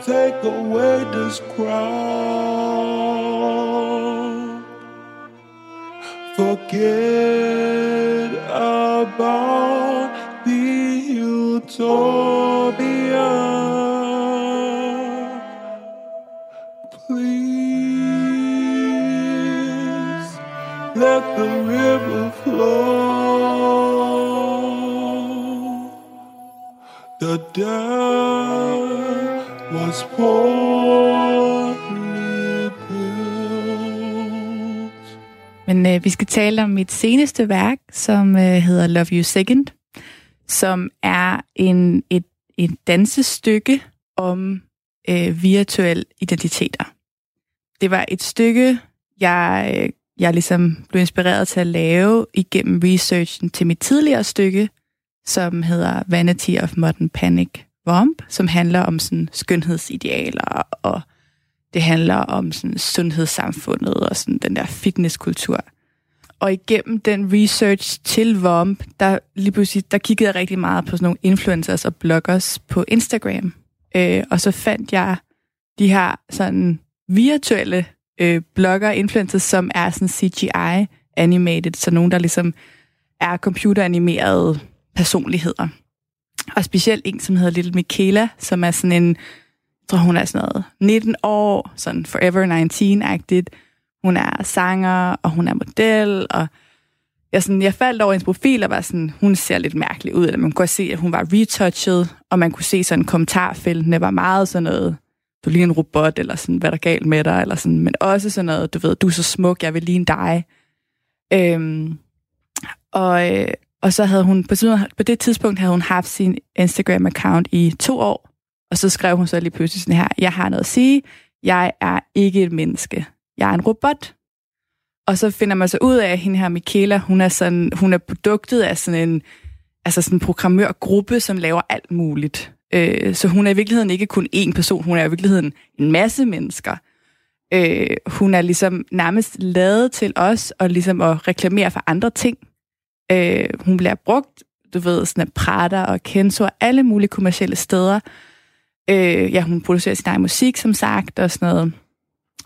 Take away this crowd. Forget about utopia. Please let the river flow. The dam was poorly built. Men øh, vi skal tale om mit seneste værk, som øh, hedder Love You Second, som er en, et, et dansestykke om øh, virtuelle identiteter. Det var et stykke, jeg, øh, jeg ligesom blev inspireret til at lave igennem researchen til mit tidligere stykke, som hedder Vanity of Modern Panic Vomp, som handler om sådan skønhedsidealer, og det handler om sådan sundhedssamfundet og sådan den der fitnesskultur. Og igennem den research til Vomp, der lige pludselig, der kiggede jeg rigtig meget på sådan nogle influencers og bloggers på Instagram. Øh, og så fandt jeg de her sådan virtuelle øh, blogger, influencers, som er sådan CGI animated, så nogen, der ligesom er computeranimerede personligheder. Og specielt en, som hedder Little Michaela, som er sådan en, jeg tror hun er sådan noget 19 år, sådan forever 19-agtigt. Hun er sanger, og hun er model, og jeg, sådan, jeg faldt over hendes profil og var sådan, hun ser lidt mærkelig ud, eller man kunne se, at hun var retouchet, og man kunne se sådan kommentarfeltene var meget sådan noget, du ligner en robot, eller sådan, hvad der er galt med dig, eller sådan, men også sådan noget, du ved, du er så smuk, jeg vil ligne dig. Øhm, og, øh, og så havde hun, på, på det tidspunkt havde hun haft sin Instagram-account i to år, og så skrev hun så lige pludselig sådan her, jeg har noget at sige, jeg er ikke et menneske, jeg er en robot. Og så finder man så ud af, at hende her Michaela, hun er, sådan, hun er produktet af sådan en altså sådan en programmørgruppe, som laver alt muligt. Øh, så hun er i virkeligheden ikke kun én person, hun er i virkeligheden en masse mennesker. Øh, hun er ligesom nærmest lavet til os og ligesom at reklamere for andre ting. Øh, hun bliver brugt, du ved, sådan af Prada og Kenzo og alle mulige kommersielle steder. Øh, ja, hun producerer sin egen musik, som sagt, og sådan noget.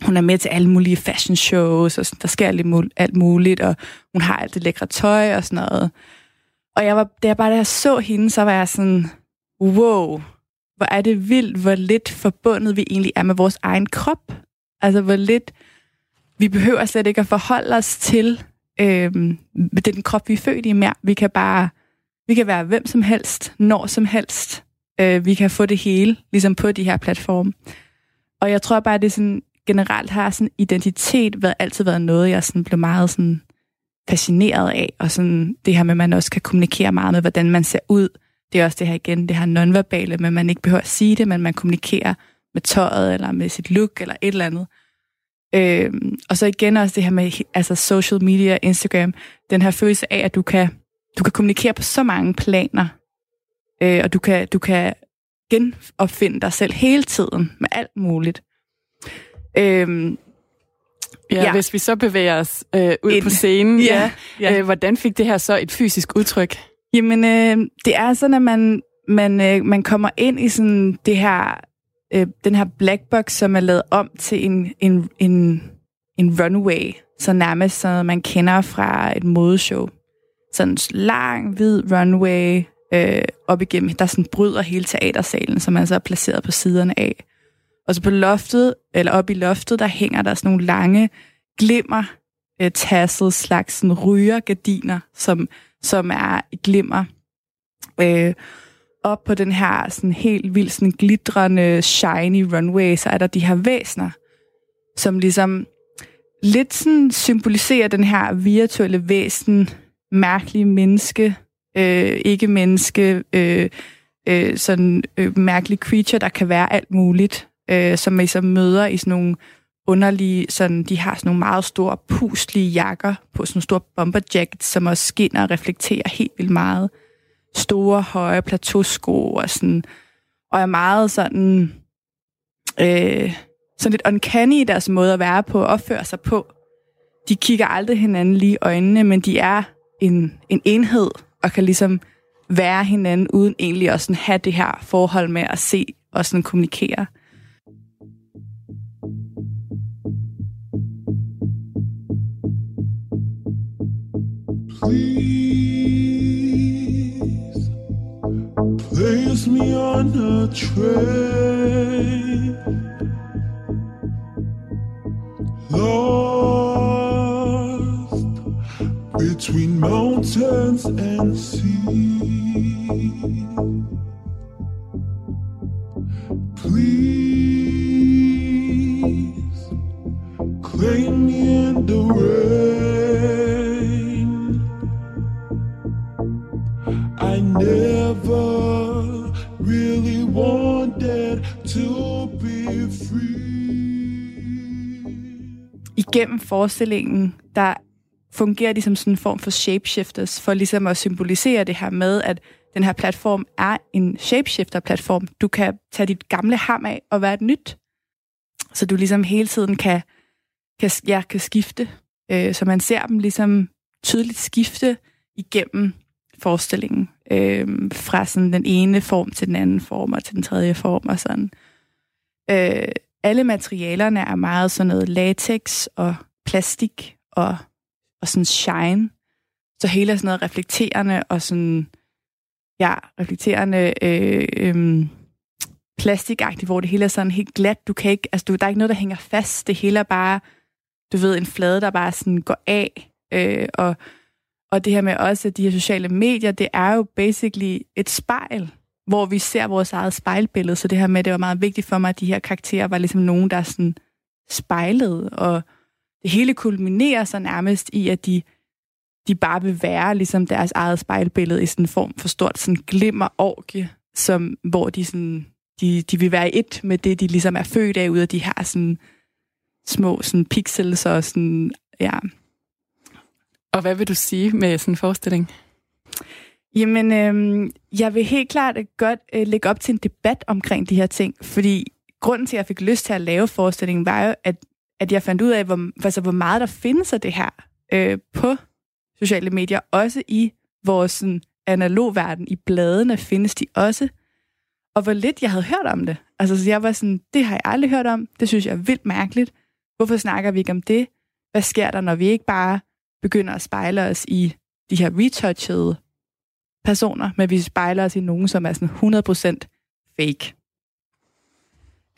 Hun er med til alle mulige fashion shows, og sådan, der sker alt, alt muligt, og hun har alt det lækre tøj og sådan noget. Og jeg var, da jeg bare da jeg så hende, så var jeg sådan, wow, hvor er det vildt, hvor lidt forbundet vi egentlig er med vores egen krop. Altså, hvor lidt vi behøver slet ikke at forholde os til øhm, den krop, vi er født i mere. Vi kan bare, vi kan være hvem som helst, når som helst. Øh, vi kan få det hele, ligesom på de her platforme. Og jeg tror bare, det er sådan, generelt har sådan identitet været, altid været noget, jeg sådan blev meget sådan fascineret af, og sådan det her med, at man også kan kommunikere meget med, hvordan man ser ud. Det er også det her igen, det her nonverbale, men man ikke behøver at sige det, men man kommunikerer med tøjet, eller med sit look, eller et eller andet. Øhm, og så igen også det her med altså social media, Instagram, den her følelse af, at du kan, du kan kommunikere på så mange planer, øh, og du kan, du kan genopfinde dig selv hele tiden med alt muligt. Øhm, Ja, ja, hvis vi så bevæger os øh, ud en, på scenen, ja, ja. Øh, hvordan fik det her så et fysisk udtryk? Jamen, øh, det er sådan, at man, man, øh, man kommer ind i sådan det her, øh, den her black box, som er lavet om til en, en, en, en runway, så nærmest som man kender fra et modeshow. Sådan en lang, hvid runway øh, op igennem, der sådan bryder hele teatersalen, som man så er placeret på siderne af. Og så på loftet, eller op i loftet, der hænger der sådan nogle lange glimmer, øh, tasset slags sådan rygergardiner, som, som er glimmer. Øh, op på den her sådan helt vildt sådan glitrende, shiny runway, så er der de her væsner, som ligesom lidt sådan symboliserer den her virtuelle væsen, mærkelige menneske, øh, ikke menneske, øh, øh, sådan øh, mærkelig creature, der kan være alt muligt øh, som man så møder i sådan nogle underlige, sådan, de har sådan nogle meget store puslige jakker på sådan nogle store bomber jackets, som også skinner og reflekterer helt vildt meget. Store, høje plateausko og sådan, og er meget sådan, øh, sådan lidt uncanny i deres måde at være på og opføre sig på. De kigger aldrig hinanden lige i øjnene, men de er en, en enhed og kan ligesom være hinanden uden egentlig at sådan have det her forhold med at se og sådan kommunikere. Please place me on a train. Lost between mountains and sea. Igennem forestillingen, der fungerer de som sådan en form for shapeshifters, for ligesom at symbolisere det her med, at den her platform er en shapeshifter-platform. Du kan tage dit gamle ham af og være et nyt. Så du ligesom hele tiden kan, kan, ja, kan skifte. Øh, så man ser dem ligesom tydeligt skifte igennem forestillingen. Øh, fra sådan den ene form til den anden form og til den tredje form og sådan. Øh, alle materialerne er meget sådan noget latex og plastik og, og sådan shine. Så hele sådan noget reflekterende og sådan, ja, reflekterende øh, øh, plastikagtigt, hvor det hele er sådan helt glat. Du kan ikke, altså du, der er ikke noget, der hænger fast. Det hele er bare, du ved, en flade, der bare sådan går af. Øh, og, og det her med også, at de her sociale medier, det er jo basically et spejl, hvor vi ser vores eget spejlbillede. Så det her med, det var meget vigtigt for mig, at de her karakterer var ligesom nogen, der sådan spejlede, og det hele kulminerer så nærmest i, at de, de bare vil være ligesom deres eget spejlbillede i sådan en form for stort sådan glimmer orgie, som, hvor de, sådan, de, de vil være et med det, de ligesom er født af, ud af de her sådan, små sådan pixels og sådan, ja. Og hvad vil du sige med sådan en forestilling? Jamen, øh, jeg vil helt klart øh, godt øh, lægge op til en debat omkring de her ting, fordi grunden til, at jeg fik lyst til at lave forestillingen, var jo, at, at jeg fandt ud af, hvor, altså, hvor meget der findes af det her øh, på sociale medier, også i vores sådan, analog verden, i bladene findes de også, og hvor lidt jeg havde hørt om det. Altså, så jeg var sådan, det har jeg aldrig hørt om, det synes jeg er vildt mærkeligt. Hvorfor snakker vi ikke om det? Hvad sker der, når vi ikke bare begynder at spejle os i de her retouchede personer, men vi spejler os i nogen, som er sådan 100% fake.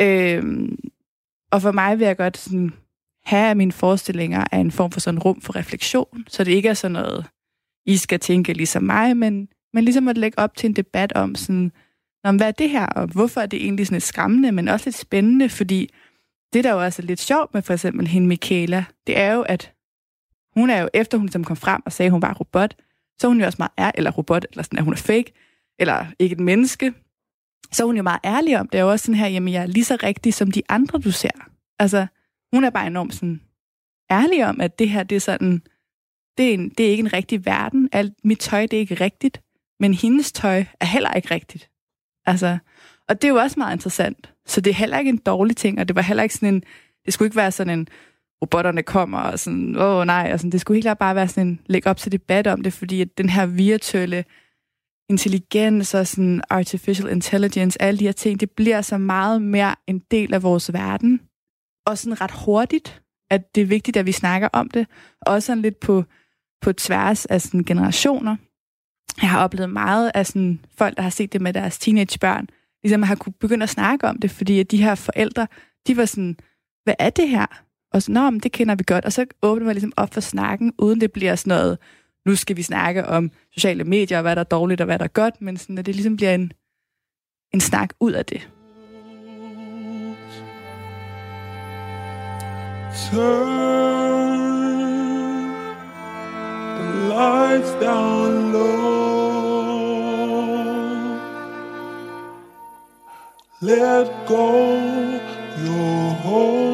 Øhm, og for mig vil jeg godt sådan have, mine forestillinger af en form for sådan rum for refleksion, så det ikke er sådan noget, I skal tænke ligesom mig, men, men ligesom at lægge op til en debat om sådan, om hvad er det her, og hvorfor er det egentlig sådan lidt skræmmende, men også lidt spændende, fordi det, der jo også er lidt sjovt med for eksempel hende Michaela, det er jo, at hun er jo, efter hun som kom frem og sagde, at hun var robot, så er hun jo også meget er, eller robot, eller sådan, at hun er fake, eller ikke et menneske, så er hun jo meget ærlig om det. er jo også sådan her, jamen jeg er lige så rigtig som de andre, du ser. Altså, hun er bare enormt sådan ærlig om, at det her, det er sådan, det er, en, det er ikke en rigtig verden. Alt mit tøj, det er ikke rigtigt. Men hendes tøj er heller ikke rigtigt. Altså, og det er jo også meget interessant. Så det er heller ikke en dårlig ting, og det var heller ikke sådan en, det skulle ikke være sådan en, robotterne kommer, og sådan, åh oh, nej, og sådan, det skulle helt klart bare være sådan en, lægge op til debat om det, fordi at den her virtuelle intelligens og sådan artificial intelligence, alle de her ting, det bliver så meget mere en del af vores verden, og sådan ret hurtigt, at det er vigtigt, at vi snakker om det, også sådan lidt på, på tværs af sådan generationer. Jeg har oplevet meget af sådan folk, der har set det med deres teenagebørn, ligesom har kunne begynde at snakke om det, fordi at de her forældre, de var sådan, hvad er det her? Og så, nå, men det kender vi godt. Og så åbner man ligesom op for snakken, uden det bliver sådan noget, nu skal vi snakke om sociale medier, og hvad der er dårligt og hvad der er godt, men sådan, at det ligesom bliver en, en snak ud af det. Turn the lights down low. Let go your hopes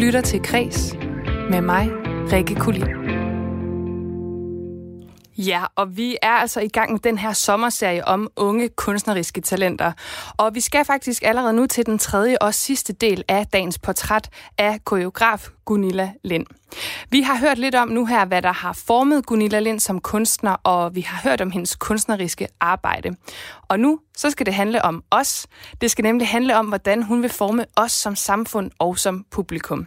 lytter til Kres med mig, Rikke Kulin. Ja, og vi er altså i gang med den her sommerserie om unge kunstneriske talenter. Og vi skal faktisk allerede nu til den tredje og sidste del af dagens portræt af koreograf Gunilla Lind. Vi har hørt lidt om nu her, hvad der har formet Gunilla Lind som kunstner, og vi har hørt om hendes kunstneriske arbejde. Og nu så skal det handle om os. Det skal nemlig handle om, hvordan hun vil forme os som samfund og som publikum.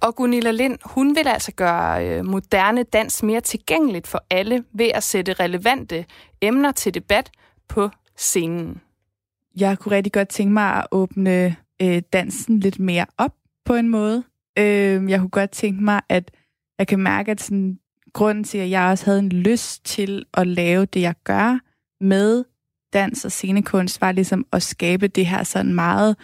Og Gunilla Lind, hun vil altså gøre øh, moderne dans mere tilgængeligt for alle ved at sætte relevante emner til debat på scenen. Jeg kunne rigtig godt tænke mig at åbne øh, dansen lidt mere op på en måde. Øh, jeg kunne godt tænke mig, at jeg kan mærke, at sådan, grunden til, at jeg også havde en lyst til at lave det, jeg gør med dans og scenekunst, var ligesom at skabe det her sådan meget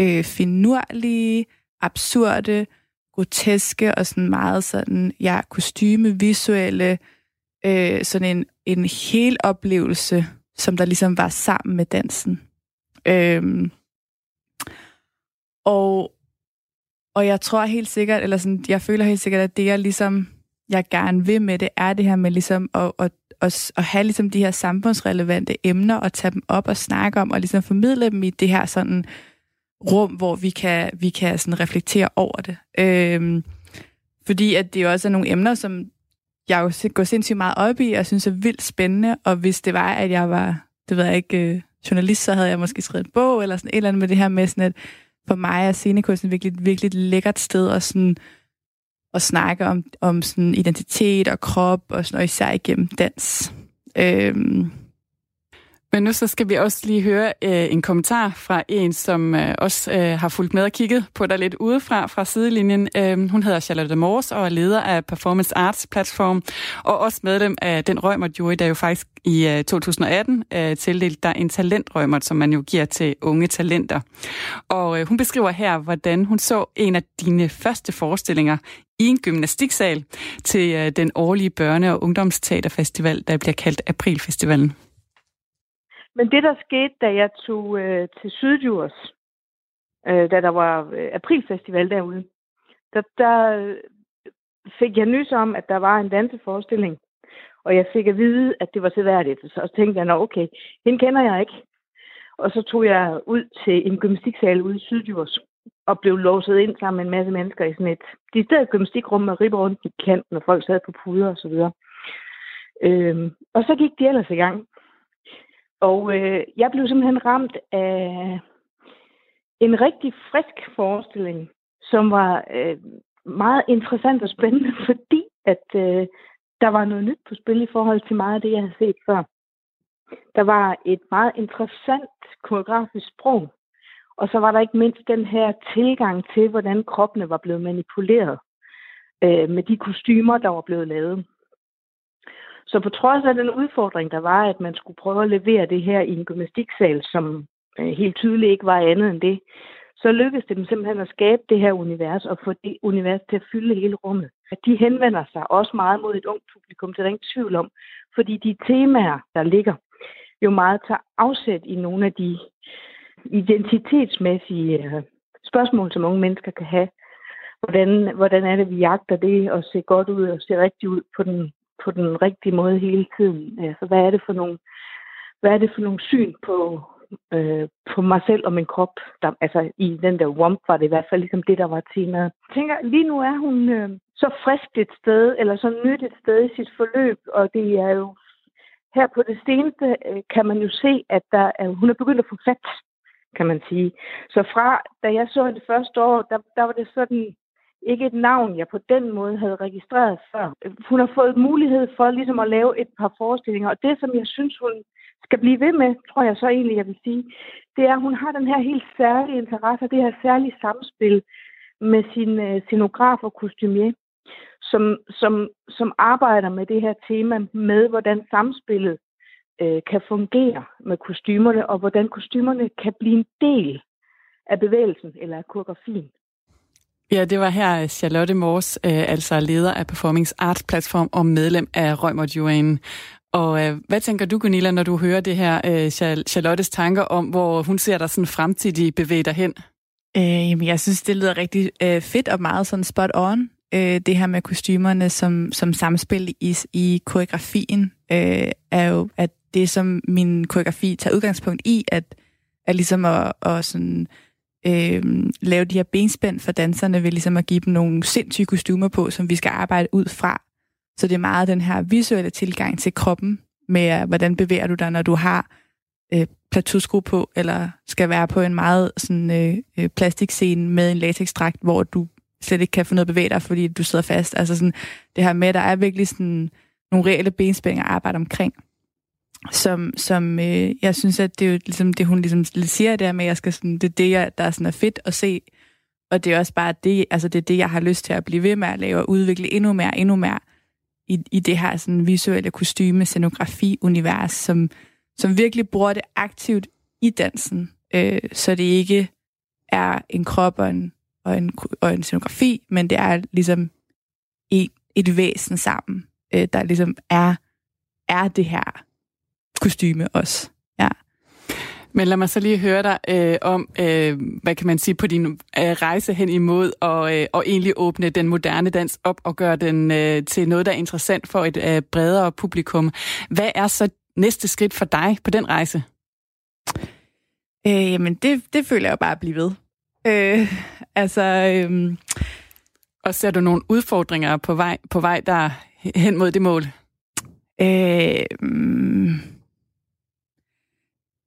øh, finurlige, absurde, groteske og sådan meget sådan, ja, kostyme, visuelle, øh, sådan en, en hel oplevelse, som der ligesom var sammen med dansen. Øhm, og, og jeg tror helt sikkert, eller sådan, jeg føler helt sikkert, at det jeg ligesom, jeg gerne vil med det, er det her med ligesom at, at, at, at have ligesom de her samfundsrelevante emner og tage dem op og snakke om og ligesom formidle dem i det her sådan rum, hvor vi kan, vi kan sådan reflektere over det. Øhm, fordi at det jo også er nogle emner, som jeg jo går sindssygt meget op i, og synes er vildt spændende, og hvis det var, at jeg var, det ved jeg ikke, øh, journalist, så havde jeg måske skrevet en bog, eller sådan et eller andet med det her med sådan, at for mig er scenekunsten virkelig, virkelig et lækkert sted at, sådan, at snakke om, om sådan identitet og krop, og, sådan, og især igennem dans. Øhm, men nu så skal vi også lige høre øh, en kommentar fra en, som øh, også øh, har fulgt med og kigget på dig lidt udefra fra sidelinjen. Øh, hun hedder Charlotte Mors og er leder af Performance Arts Platform, og også medlem af den Rømert-jury, der jo faktisk i øh, 2018 øh, tildelte dig en talentrømert, som man jo giver til unge talenter. Og øh, hun beskriver her, hvordan hun så en af dine første forestillinger i en gymnastiksal til øh, den årlige børne- og ungdomsteaterfestival, der bliver kaldt Aprilfestivalen. Men det, der skete, da jeg tog øh, til Sydjurs, øh, da der var øh, aprilfestival derude, der, der øh, fik jeg nys om, at der var en danseforestilling. Og jeg fik at vide, at det var seværdigt. Så tænkte jeg, nå okay, den kender jeg ikke. Og så tog jeg ud til en gymnastiksal ude i Sydjurs og blev låset ind sammen med en masse mennesker i sådan et de stedet gymnastikrum med ribber rundt i kanten, og folk sad på puder og så videre. Øhm, og så gik de ellers i gang. Og øh, jeg blev simpelthen ramt af en rigtig frisk forestilling, som var øh, meget interessant og spændende, fordi at øh, der var noget nyt på spil i forhold til meget af det, jeg havde set før. Der var et meget interessant koreografisk sprog, og så var der ikke mindst den her tilgang til, hvordan kroppene var blevet manipuleret øh, med de kostymer, der var blevet lavet. Så på trods af den udfordring, der var, at man skulle prøve at levere det her i en gymnastiksal, som øh, helt tydeligt ikke var andet end det, så lykkedes det dem simpelthen at skabe det her univers og få det univers til at fylde hele rummet. At de henvender sig også meget mod et ungt publikum, til der ingen tvivl om, fordi de temaer, der ligger, jo meget tager afsæt i nogle af de identitetsmæssige øh, spørgsmål, som unge mennesker kan have. Hvordan, hvordan er det, vi jagter det og se godt ud og se rigtigt ud på den på den rigtige måde hele tiden. Altså, hvad er det for nogle, hvad er det for nogle syn på, øh, på mig selv og min krop? Der, altså, i den der womp var det i hvert fald ligesom det, der var temaet. Jeg tænker, lige nu er hun øh, så frisk et sted, eller så nyt et sted i sit forløb, og det er jo her på det seneste øh, kan man jo se, at der er, hun er begyndt at få fat, kan man sige. Så fra, da jeg så det første år, der, der var det sådan, ikke et navn, jeg på den måde havde registreret før. Hun har fået mulighed for ligesom at lave et par forestillinger, og det, som jeg synes, hun skal blive ved med, tror jeg så egentlig, jeg vil sige, det er, at hun har den her helt særlige interesse, det her særlige samspil med sin øh, scenograf og kostumier, som, som, som arbejder med det her tema med, hvordan samspillet øh, kan fungere med kostymerne, og hvordan kostymerne kan blive en del af bevægelsen eller af koreografien. Ja, det var her øh, Charlotte Mors, øh, altså leder af Performance Arts Platform og medlem af Rømert Juan. Og øh, hvad tænker du, Gunilla, når du hører det her, øh, Charlottes tanker om, hvor hun ser dig sådan fremtidig bevæge dig hen? Øh, jamen, jeg synes, det lyder rigtig øh, fedt og meget sådan spot on. Øh, det her med kostymerne som, som samspil i, i koreografien, øh, er jo at det, som min koreografi tager udgangspunkt i, at, at ligesom at, at sådan, øh, lave de her benspænd for danserne ved ligesom at give dem nogle sindssyge kostymer på, som vi skal arbejde ud fra. Så det er meget den her visuelle tilgang til kroppen, med hvordan bevæger du dig, når du har øh, plateausko på, eller skal være på en meget sådan, øh, øh, plastikscene med en latexdragt, hvor du slet ikke kan få noget at bevæge dig, fordi du sidder fast. Altså sådan, det her med, der er virkelig sådan nogle reelle benspænd at arbejde omkring som, som øh, jeg synes, at det er jo ligesom det, hun ligesom siger der med, at jeg skal sådan, det er det, jeg, der er, sådan er fedt at se. Og det er også bare det, altså det er det, jeg har lyst til at blive ved med at lave og udvikle endnu mere, endnu mere i, i det her sådan visuelle kostyme, scenografi, univers, som, som virkelig bruger det aktivt i dansen, øh, så det ikke er en krop og en, og en, og en scenografi, men det er ligesom et, et væsen sammen, øh, der ligesom er, er det her kostyme også. Ja. Men lad mig så lige høre dig øh, om, øh, hvad kan man sige, på din øh, rejse hen imod og, øh, og egentlig åbne den moderne dans op og gøre den øh, til noget, der er interessant for et øh, bredere publikum. Hvad er så næste skridt for dig på den rejse? Øh, jamen, det, det føler jeg bare at blive ved. Øh, altså... Øh, og ser du nogle udfordringer på vej, på vej der hen mod det mål? Øh,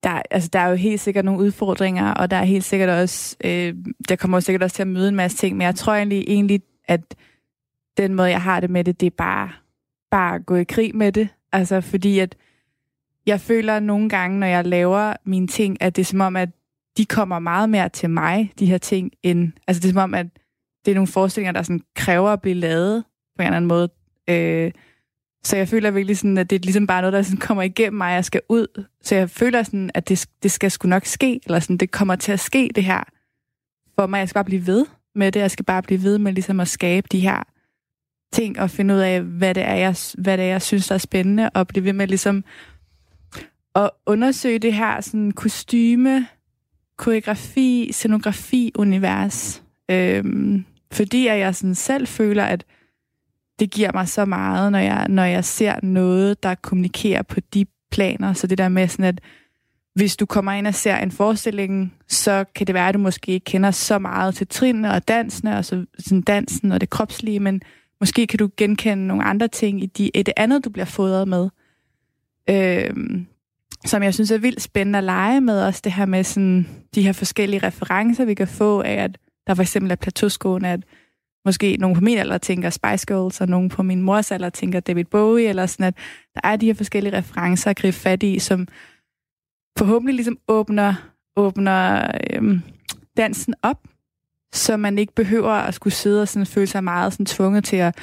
der, altså, der er jo helt sikkert nogle udfordringer, og der er helt sikkert også, øh, der kommer sikkert også til at møde en masse ting, men jeg tror egentlig, egentlig, at den måde, jeg har det med det, det er bare, bare at gå i krig med det. Altså, fordi at jeg føler nogle gange, når jeg laver mine ting, at det er som om, at de kommer meget mere til mig, de her ting, end, altså det er som om, at det er nogle forestillinger, der sådan kræver at blive lavet på en eller anden måde. Øh, så jeg føler virkelig sådan, at det er ligesom bare noget, der sådan kommer igennem mig, og jeg skal ud. Så jeg føler sådan, at det, det skal sgu nok ske, eller sådan, det kommer til at ske, det her. For mig, jeg skal bare blive ved med det. Jeg skal bare blive ved med ligesom at skabe de her ting, og finde ud af, hvad det er, jeg, hvad det er, jeg synes, der er spændende, og blive ved med ligesom at undersøge det her sådan kostyme, koreografi, scenografi, univers. Øhm, fordi at jeg sådan selv føler, at det giver mig så meget, når jeg, når jeg ser noget, der kommunikerer på de planer. Så det der med sådan, at hvis du kommer ind og ser en forestilling, så kan det være, at du måske ikke kender så meget til trinene og dansene, og så, sådan dansen og det kropslige, men måske kan du genkende nogle andre ting i, de, i det andet, du bliver fodret med. Øhm, som jeg synes er vildt spændende at lege med, også det her med sådan, de her forskellige referencer, vi kan få af, at der for eksempel er plateauskoene, at måske nogen på min alder tænker Spice Girls, og nogen på min mors alder tænker David Bowie, eller sådan, at der er de her forskellige referencer at gribe fat i, som forhåbentlig ligesom åbner, åbner øhm, dansen op, så man ikke behøver at skulle sidde og sådan føle sig meget sådan tvunget til at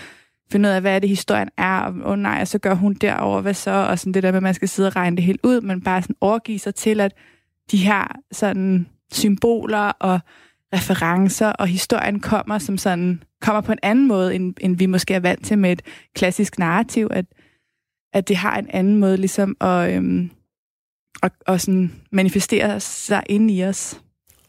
finde ud af, hvad er det, historien er, og oh, nej, så gør hun derover hvad så, og sådan det der med, at man skal sidde og regne det helt ud, men bare sådan overgive sig til, at de her sådan symboler og referencer, og historien kommer som sådan, kommer på en anden måde, end, end vi måske er vant til med et klassisk narrativ, at, at det har en anden måde ligesom at, øhm, at, at sådan manifestere sig ind i os.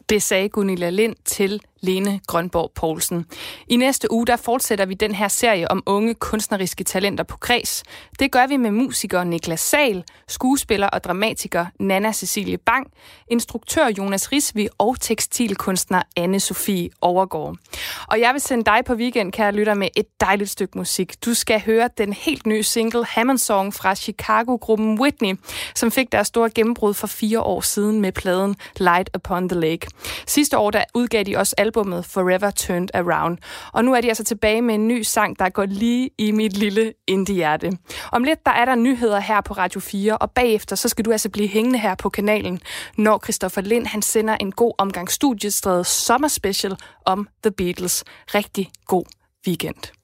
Det sagde Gunilla Lind til Lene Grønborg Poulsen. I næste uge der fortsætter vi den her serie om unge kunstneriske talenter på Kreds. Det gør vi med musiker Niklas Sal, skuespiller og dramatiker Nana Cecilie Bang, instruktør Jonas Risvi og tekstilkunstner anne Sofie Overgaard. Og jeg vil sende dig på weekend, kære lytter, med et dejligt stykke musik. Du skal høre den helt nye single Hammond Song fra Chicago-gruppen Whitney, som fik deres store gennembrud for fire år siden med pladen Light Upon the Lake. Sidste år der udgav de også albumet Forever Turned Around. Og nu er de altså tilbage med en ny sang, der går lige i mit lille indie-hjerte. Om lidt, der er der nyheder her på Radio 4, og bagefter, så skal du altså blive hængende her på kanalen, når Christoffer Lind, han sender en god omgang studiestredet sommerspecial om The Beatles. Rigtig god weekend.